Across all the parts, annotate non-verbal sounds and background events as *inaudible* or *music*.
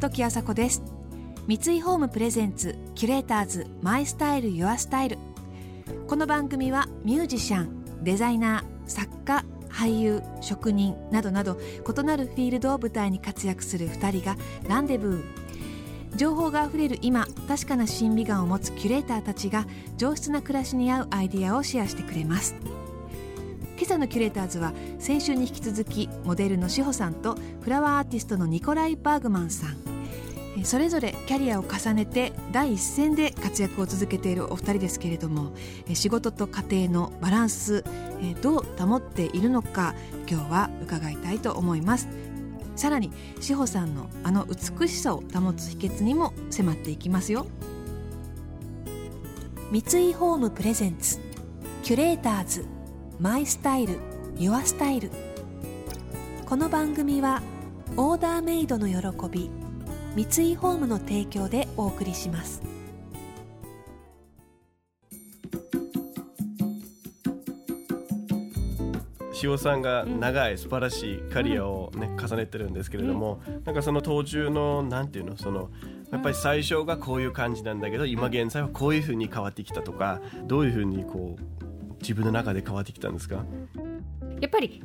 時あさこです。三井ホームプレゼンツキュレーターズマイスタイルユアスタイル。この番組はミュージシャンデザイナー作家俳優職人などなど異なるフィールドを舞台に活躍する2人がランデブー。情報があふれる今確かな審美眼を持つキュレーターたちが上質な暮らしに合うアイディアをシェアしてくれます。今朝のキュレーターズは先週に引き続きモデルの志保さんとフラワーアーティストのニコライ・バーグマンさん。それぞれキャリアを重ねて第一線で活躍を続けているお二人ですけれども仕事と家庭のバランスどう保っているのか今日は伺いたいと思います。さらに志保さんのあの美しさを保つ秘訣にも迫っていきますよ。三井ホームプレゼンツキュレーターズ。マイスタイルユアスタイル。この番組はオーダーメイドの喜び三井ホームの提供でお送りします。塩さんが長い素晴らしいキャリアをね、重ねてるんですけれども、なんかその途中のなんていうのそのやっぱり最初がこういう感じなんだけど今現在はこういうふうに変わってきたとかどういうふうにこう自分の中で変わってきたんですか？やっぱり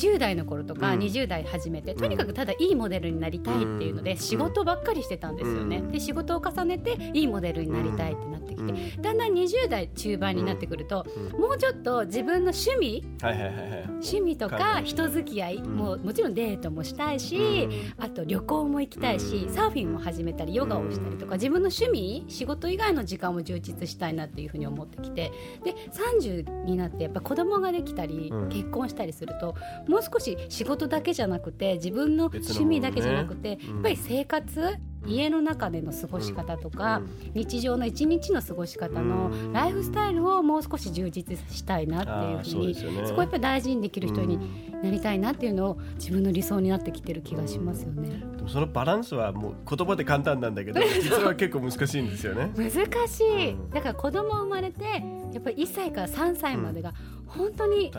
10代の頃とか20代始めて、とにかくただいいモデルになりたいっていうので仕事ばっかりしてたんですよね。で仕事を重ねていいモデルになりたいってなってきて、だんだん20代中盤になってくると、もうちょっと自分の趣味、趣味とか人付き合い、ももちろんデートもしたいし、あと旅行も行きたいし、サーフィンも始めたりヨガをしたりとか自分の趣味仕事以外の時間を充実したいなっていうふうに思ってきてで30になってやっぱ子供ができたり、結婚したりするともう少し仕事だけじゃなくて自分の趣味だけじゃなくて、ねうん、やっぱり生活家の中での過ごし方とか、うん、日常の一日の過ごし方のライフスタイルをもう少し充実したいなっていうふうにそ,、ね、そこをやっぱり大事にできる人になりたいなっていうのを自分の理想になってきてる気がしますよね。でもそのバランスはもう言葉で簡単なんだけど *laughs* 実は結構難しいんですよね。難しい、だから子供生まれてやっぱり1歳から3歳までが本当に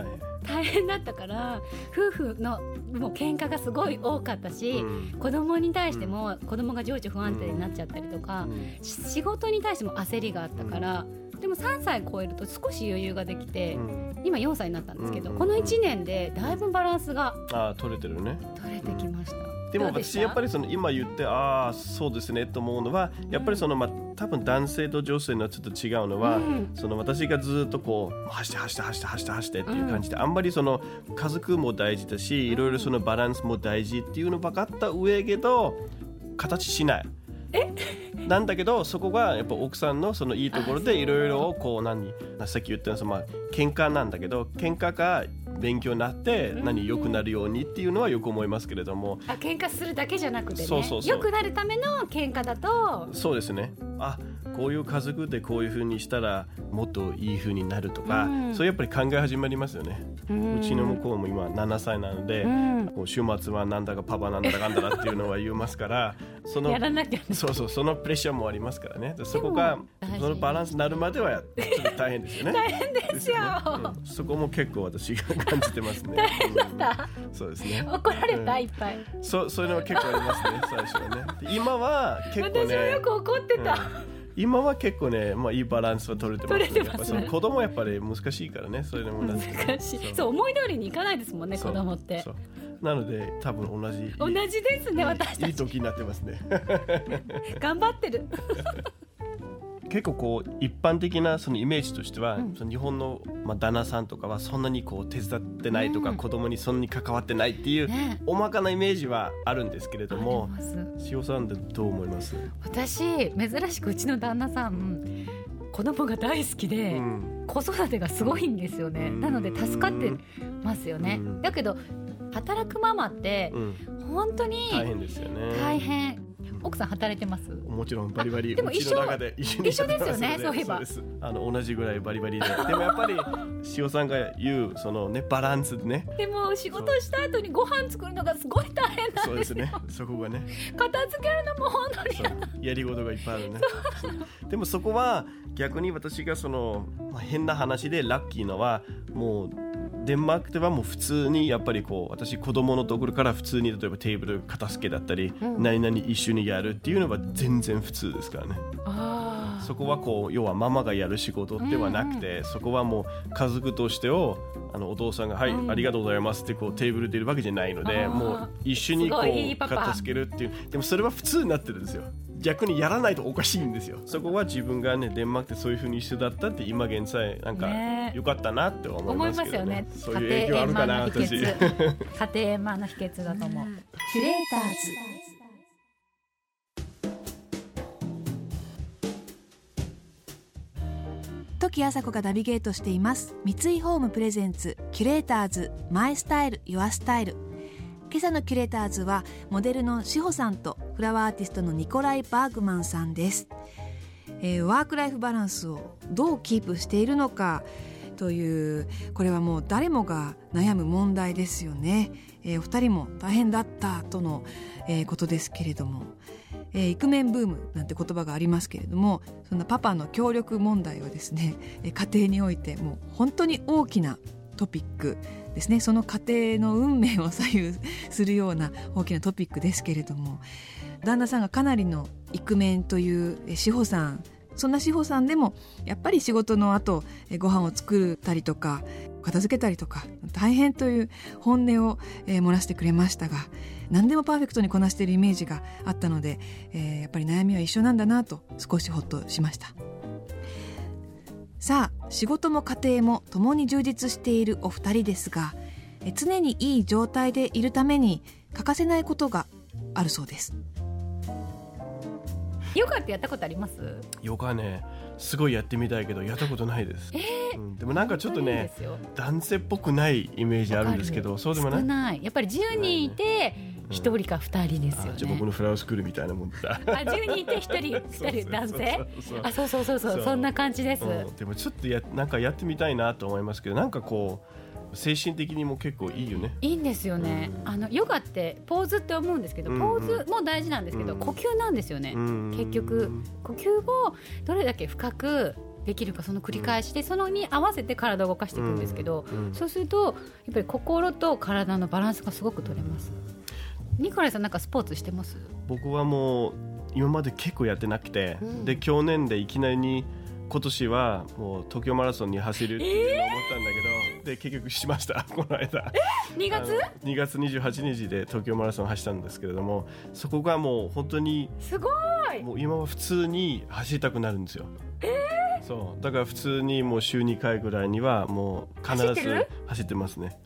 大変だったから夫婦のもう喧嘩がすごい多かったし、うん、子供に対しても子供が情緒不安定になっちゃったりとか、うん、仕事に対しても焦りがあったから。でも3歳超えると少し余裕ができて、うん、今4歳になったんですけど、この1年でだいぶバランスがあ取れてるね。取れてきました。でも私やっぱりその今言ってああそうですねと思うのはやっぱりそのまあ多分男性と女性のちょっと違うのは、うん、その私がずっとこう走って走って走って走って走ってっていう感じで、うん、あんまりその家族も大事だしいろいろそのバランスも大事っていうの分かった上けど形しない。なんだけどそこがやっぱ奥さんのそのいいところでいろいろこう何さっき言ったのはまあ喧嘩なんだけど喧嘩が勉強になって何良くなるようにっていうのはよく思いますけれども。あ喧嘩するだけじゃなくてね。そうそうそう。良くなるための喧嘩だと。そうですね。あこういう家族でこういうふうにしたらもっといいふうになるとか、うん、そうやっぱり考え始まりますよね、うん、うちの向こうも今7歳なので、うん、週末はなんだかパパなんだかかんだらっていうのは言いますから *laughs* そのそうそうそのプレッシャーもありますからね。そこがそのバランスになるまではちょっと大変ですよね。*laughs* 大変ですよ、ね、そこも結構私が感じてますね。大変だった、そうですね。怒られた、いっぱい。そそういうのは結構ありますね最初はね。今は結構ね。私もよく怒ってた、今は結構ね、まあ、いいバランスは取れてます、ね、やっぱその子供やっぱり難しいからねそれでも難しい。そう。思い通りにいかないですもんね子供って。なので多分同じ。同じですね私たち。いい時になってますね。頑張ってる *laughs* 結構こう一般的なそのイメージとしては、うん、その日本の、まあ、旦那さんとかはそんなにこう手伝ってないとか、うん、子供にそんなに関わってないっていう、ね、大まかなイメージはあるんですけれども塩さんでどう思います？私珍しくうちの旦那さん子供が大好きで、うん、子育てがすごいんですよね、なので助かってますよね、だけど働くママって、本当に大変ですよね。大変奥さん働いてます？もちろんバリバリでも一緒。一緒ですよねそういえば。あの同じぐらいバリバリで。*laughs* でもやっぱり塩さんが言うそのねバランスでね。でも仕事した後にご飯作るのがすごい大変なんですよ。そうですね。そこがね。片付けるのも本当に。やり事がいっぱいあるね。でもそこは逆に私がその、まあ、変な話でラッキーのはもうデンマークではもう普通にやっぱりこう私子供のところから普通に例えばテーブル片付けだったり、うん。何々一緒にやるっていうのは全然普通ですからね。そこはこう要はママがやる仕事ではなくて、そこはもう家族としてをあのお父さんが「はい、うん。ありがとうございます」ってこうテーブルでいるわけじゃないのでもう一緒にこう片付けるっていう。でもそれは普通になってるんですよ逆にやらないとおかしいんですよ。そこは自分がねデンマークでそういうふうにしてだったって今現在なんかね。良かったなって思いますけどますよね。ねそういう影響あるかな家庭私円満の秘訣家庭円満の秘訣。だと思う、キュレーターズ。時あさこがナビゲートしています。三井ホームプレゼンツ。キュレーターズ。 My Style。Your Style 今朝のキュレーターズはモデルの SHIHO さんとフラワーアーティストのニコライ・バーグマンさんです、えーワークライフバランスをどうキープしているのかというこれはもう誰もが悩む問題ですよね、えーお二人も大変だったとの、えーことですけれども、えーイクメンブームなんて言葉がありますけれどもそんなパパの協力問題をですねえー家庭においてもう本当に大きなトピックですね。その家庭の運命を左右するような大きなトピックですけれども旦那さんがかなりのイクメンという志保さんそんな志保さんでもやっぱり仕事の後えーご飯を作ったりとか片付けたりとか大変という本音を、えー漏らしてくれましたが何でもパーフェクトにこなしているイメージがあったので、えーやっぱり悩みは一緒なんだなと少しほっとしました。さあ仕事も家庭も共に充実しているお二人ですがえー常にいい状態でいるために欠かせないことがあるそうです。ヨガってやったことあります？ヨガねすごいやってみたいけどやったことないです、うんでもなんかちょっとね男性っぽくないイメージあるんですけどそうでもない？少ない。やっぱり10人いて1人か2人ですよあじゃあ僕ねのフラワースクールみたいなもんだ。あ10人いて1人2人男性？あそうそうそうそうそう。そんな感じです、うん。でもちょっとやなんかやってみたいなと思いますけどなんかこう精神的にも結構いいよね。いいんですよね、うん。あのヨガってポーズって思うんですけど、うんポーズも大事なんですけど、うん。呼吸なんですよね、うん結局呼吸をどれだけ深くできるかその繰り返しで、そのに合わせて体を動かしていくんですけど、うんうん。そうするとやっぱり心と体のバランスがすごく取れますニコライさんなんかスポーツしてます？僕はもう今まで結構やってなくて、うん。で去年でいきなりに今年はもう東京マラソンに走るって思ったんだけど、で結局しました。*laughs* この間。2月？あの2月28日で東京マラソン走ったんですけれどもそこがもう本当にすごい！もう今は普通に走りたくなるんですよ。そう。だから普通にもう週2回ぐらいにはもう必ず走ってる？走ってますね。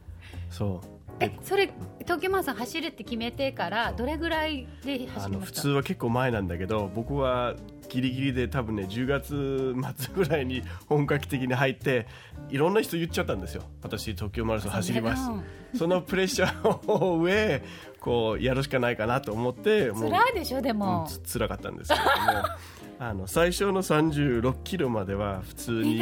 そうえそれ東京マラソン走るって決めてからどれぐらいであ走りました？の普通は結構前なんだけど僕はギリギリで多分ね10月末ぐらいに本格的に入っていろんな人言っちゃったんですよ。私東京マラソン走ります。うんそのプレッシャーを上こうやるしかないかなと思ってもう辛いでしょでも、うんつ辛かったんですけども。あの最初の36キロまでは普通に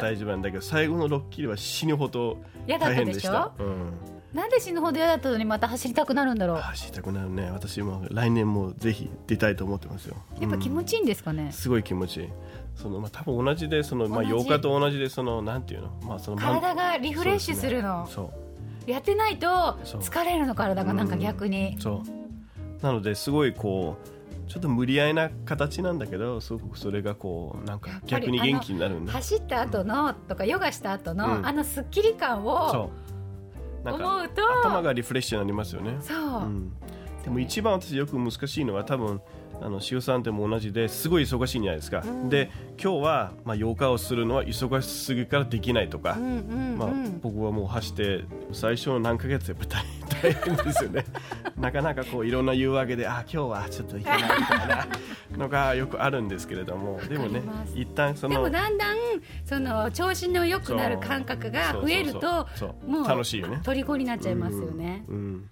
大丈夫なんだけど最後の6キロは死ぬほど大変でし。でしたうんなんで死ぬほど嫌だったのにまた走りたくなるんだろう？走りたくなるね。私も来年もぜひ出たいと思ってますよ。やっぱ気持ちいいんですかね、すごい気持ちいい。その、まあ、多分同じでその、まあ、同じ？8日と同じでそのなんていうの,、まあ、その体がリフレッシュするの。そう。やってないと疲れるの体が。なんか逆に。そう。そうなのですごいこうちょっと無理合いな形なんだけどすごくそれがこうなんか逆に元気になるんだ。走った後のとかヨガした後の、うん。あのスッキリ感をそうなん思かうと。頭がリフレッシュになりますよね。そう、うん、でも一番私よく難しいのは多分あの塩さんでも同じですごい忙しいんじゃないですか、うん。で今日は、まあ、ヨガをするのは忙しすぎからできないとか、うんうんうん。まあ、僕はもう走って最初の何ヶ月やっぱ大大変ですよね。*laughs* なかなかこういろんな言うわけであ今日はちょっといけないみたいな。*laughs* のがよくあるんですけれども。でもね一旦そでのもだんだんその調子の良くなる感覚が増えるともう楽しいよね。虜になっちゃいますよね、うん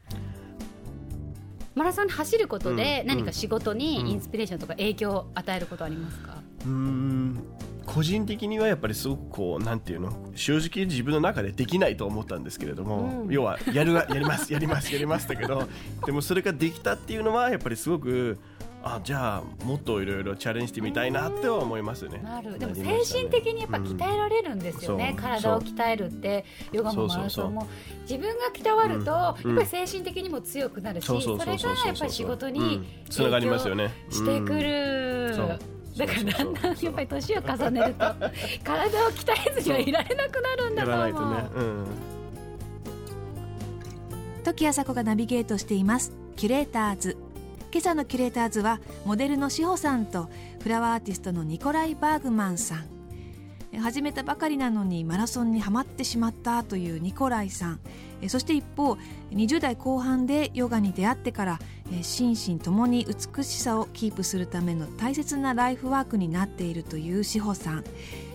マラソン走ることでうん。何か仕事にインスピレーションとか影響を与えることありますか、うーん。個人的にはやっぱりすごくこうなんていうの？正直自分の中でできないと思ったんですけれども、うん。要はやるがやりますやりますやりますだけどでもそれができたっていうのはやっぱりすごくあじゃあもっといろいろチャレンジしてみたいなっては思いますね。なる。でも精神的にやっぱ鍛えられるんですよね、うん。体を鍛えるってヨガもマラソンも。自分が鍛わると、やっぱり精神的にも強くなるしそうそうそれがやっぱり仕事につながりますよね。してくる。そう。だからだんだんやっぱり年を重ねると体を鍛えずにはいられなくなるんだやと思う。らないとね。うん。時あさこがナビゲートしています。キュレーターズ今朝のキュレーターズはモデルの志保さんとフラワーアーティストのニコライ・バーグマンさん。始めたばかりなのにマラソンにはまってしまったというニコライさん。そして一方20代後半でヨガに出会ってから心身ともに美しさをキープするための大切なライフワークになっているという志保さん。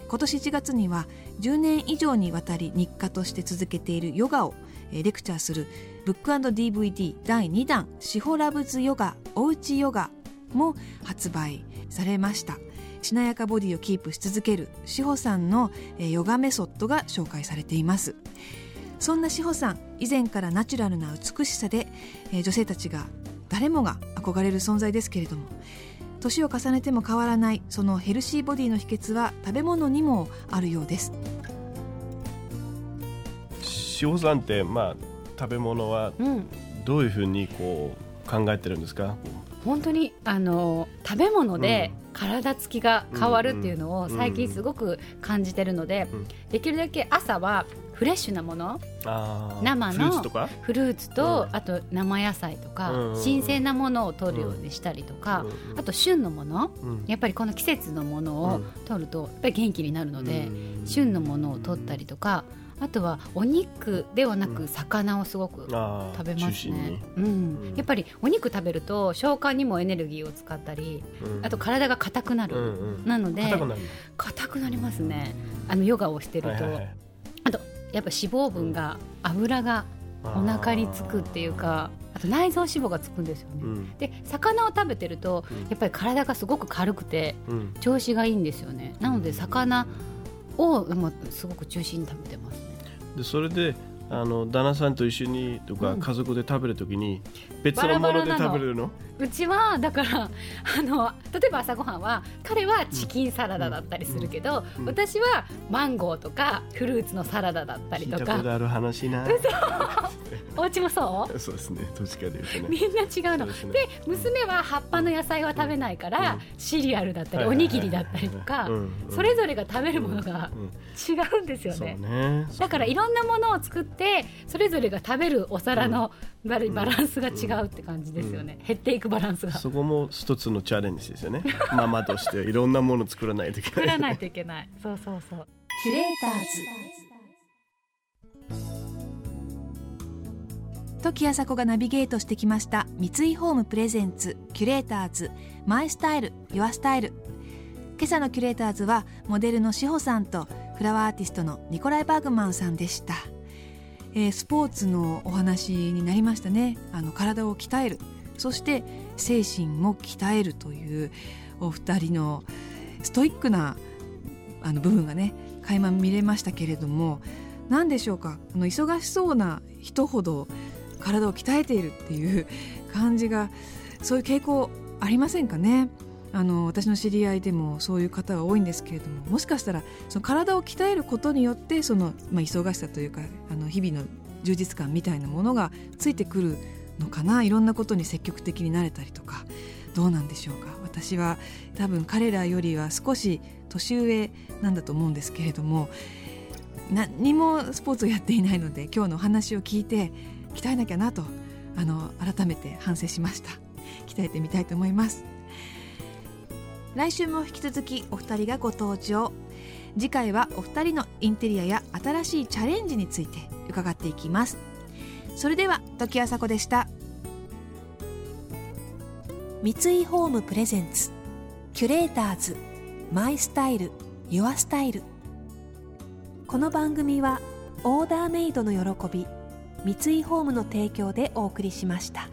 今年1月には10年以上にわたり日課として続けているヨガをレクチャーするブック &DVD 第2弾「シホラブズヨガおうちヨガ」も発売されました。しなやかボディをキープし続ける志保さんのえヨガメソッドが紹介されています。そんな志保さん以前からナチュラルな美しさで、え女性たちが誰もが憧れる存在ですけれども年を重ねても変わらないそのヘルシーボディの秘訣は食べ物にもあるようです。塩さんってまあ食べ物はうん、どういうふうにこう考えてるんですか？本当にあの食べ物で体つきが変わるっていうのを最近すごく感じてるので、うん。できるだけ朝はフレッシュなもの生のフルーツとか？フルーツと、うん。あと生野菜とか、うん新鮮なものを取るようにしたりとか、うん。あと旬のものうん。やっぱりこの季節のものをうん。取るとやっぱり元気になるので、うん。旬のものを取ったりとかあとはお肉ではなく魚をすごく食べますね。に、うん。うん。やっぱりお肉食べると消化にもエネルギーを使ったりうん。あと体が硬くなる、うんうん。なので硬くなりますね。あのヨガをしてると、はいはいはい。あとやっぱ脂肪分が油がお腹につくっていうかあと内臓脂肪がつくんですよね、うん。で魚を食べてるとうん。やっぱり体がすごく軽くてうん。調子がいいんですよね。なので魚をまあすごく中心に食べてますねでそれであの旦那さんと一緒にとかうん。家族で食べるときに別のもので食べれるの？うちはだからあの例えば朝ごはんは彼はチキンサラダだったりするけど、うん私はマンゴーとかフルーツのサラダだったりとか。聞いたことある話なお家もそう？そうですね。どっちかで言うとねみんな違うの。ですね。で娘は葉っぱの野菜は食べないから、うん。シリアルだったりおにぎりだったりとか、うんうん。それぞれが食べるものがうん違うんですよね。ね。だからいろんなものを作ってそれぞれが食べるお皿のバラバランスが違うって感じですよね、減っていくバランスが。そこも一つのチャレンジですよね。*laughs* ママとしていろんなもの作らないといけない。作らないといけない。そうそうそう。キュレーターズ。時あさこがナビゲートしてきました。三井ホームプレゼンツ。キュレーターズ。マイスタイル。ユアスタイル。今朝のキュレーターズはモデルの志保さんとフラワーアーティストのニコライ・バーグマンさんでした、えースポーツのお話になりましたね。あの体を鍛える。そして精神も鍛えるというお二人のストイックなあの部分がね垣間見れましたけれども何でしょうか？あの忙しそうな人ほど体を鍛えているっていう感じがそういう傾向ありませんかね？あの私の知り合いでもそういう方が多いんですけれどももしかしたらその体を鍛えることによってその、まあ、忙しさというかあの日々の充実感みたいなものがついてくるのかないろんなことに積極的になれたりとかどうなんでしょうか私は多分彼らよりは少し年上なんだと思うんですけれども何もスポーツをやっていないので今日のお話を聞いて鍛えなきゃなとあの改めて反省しました。鍛えてみたいと思います。来週も引き続きお二人がご登場。次回はお二人のインテリアや新しいチャレンジについて伺っていきます。それでは時あさこでした。三井ホームプレゼンツキュレーターズマイスタイルユアスタイル。この番組はオーダーメイドの喜び三井ホームの提供でお送りしました。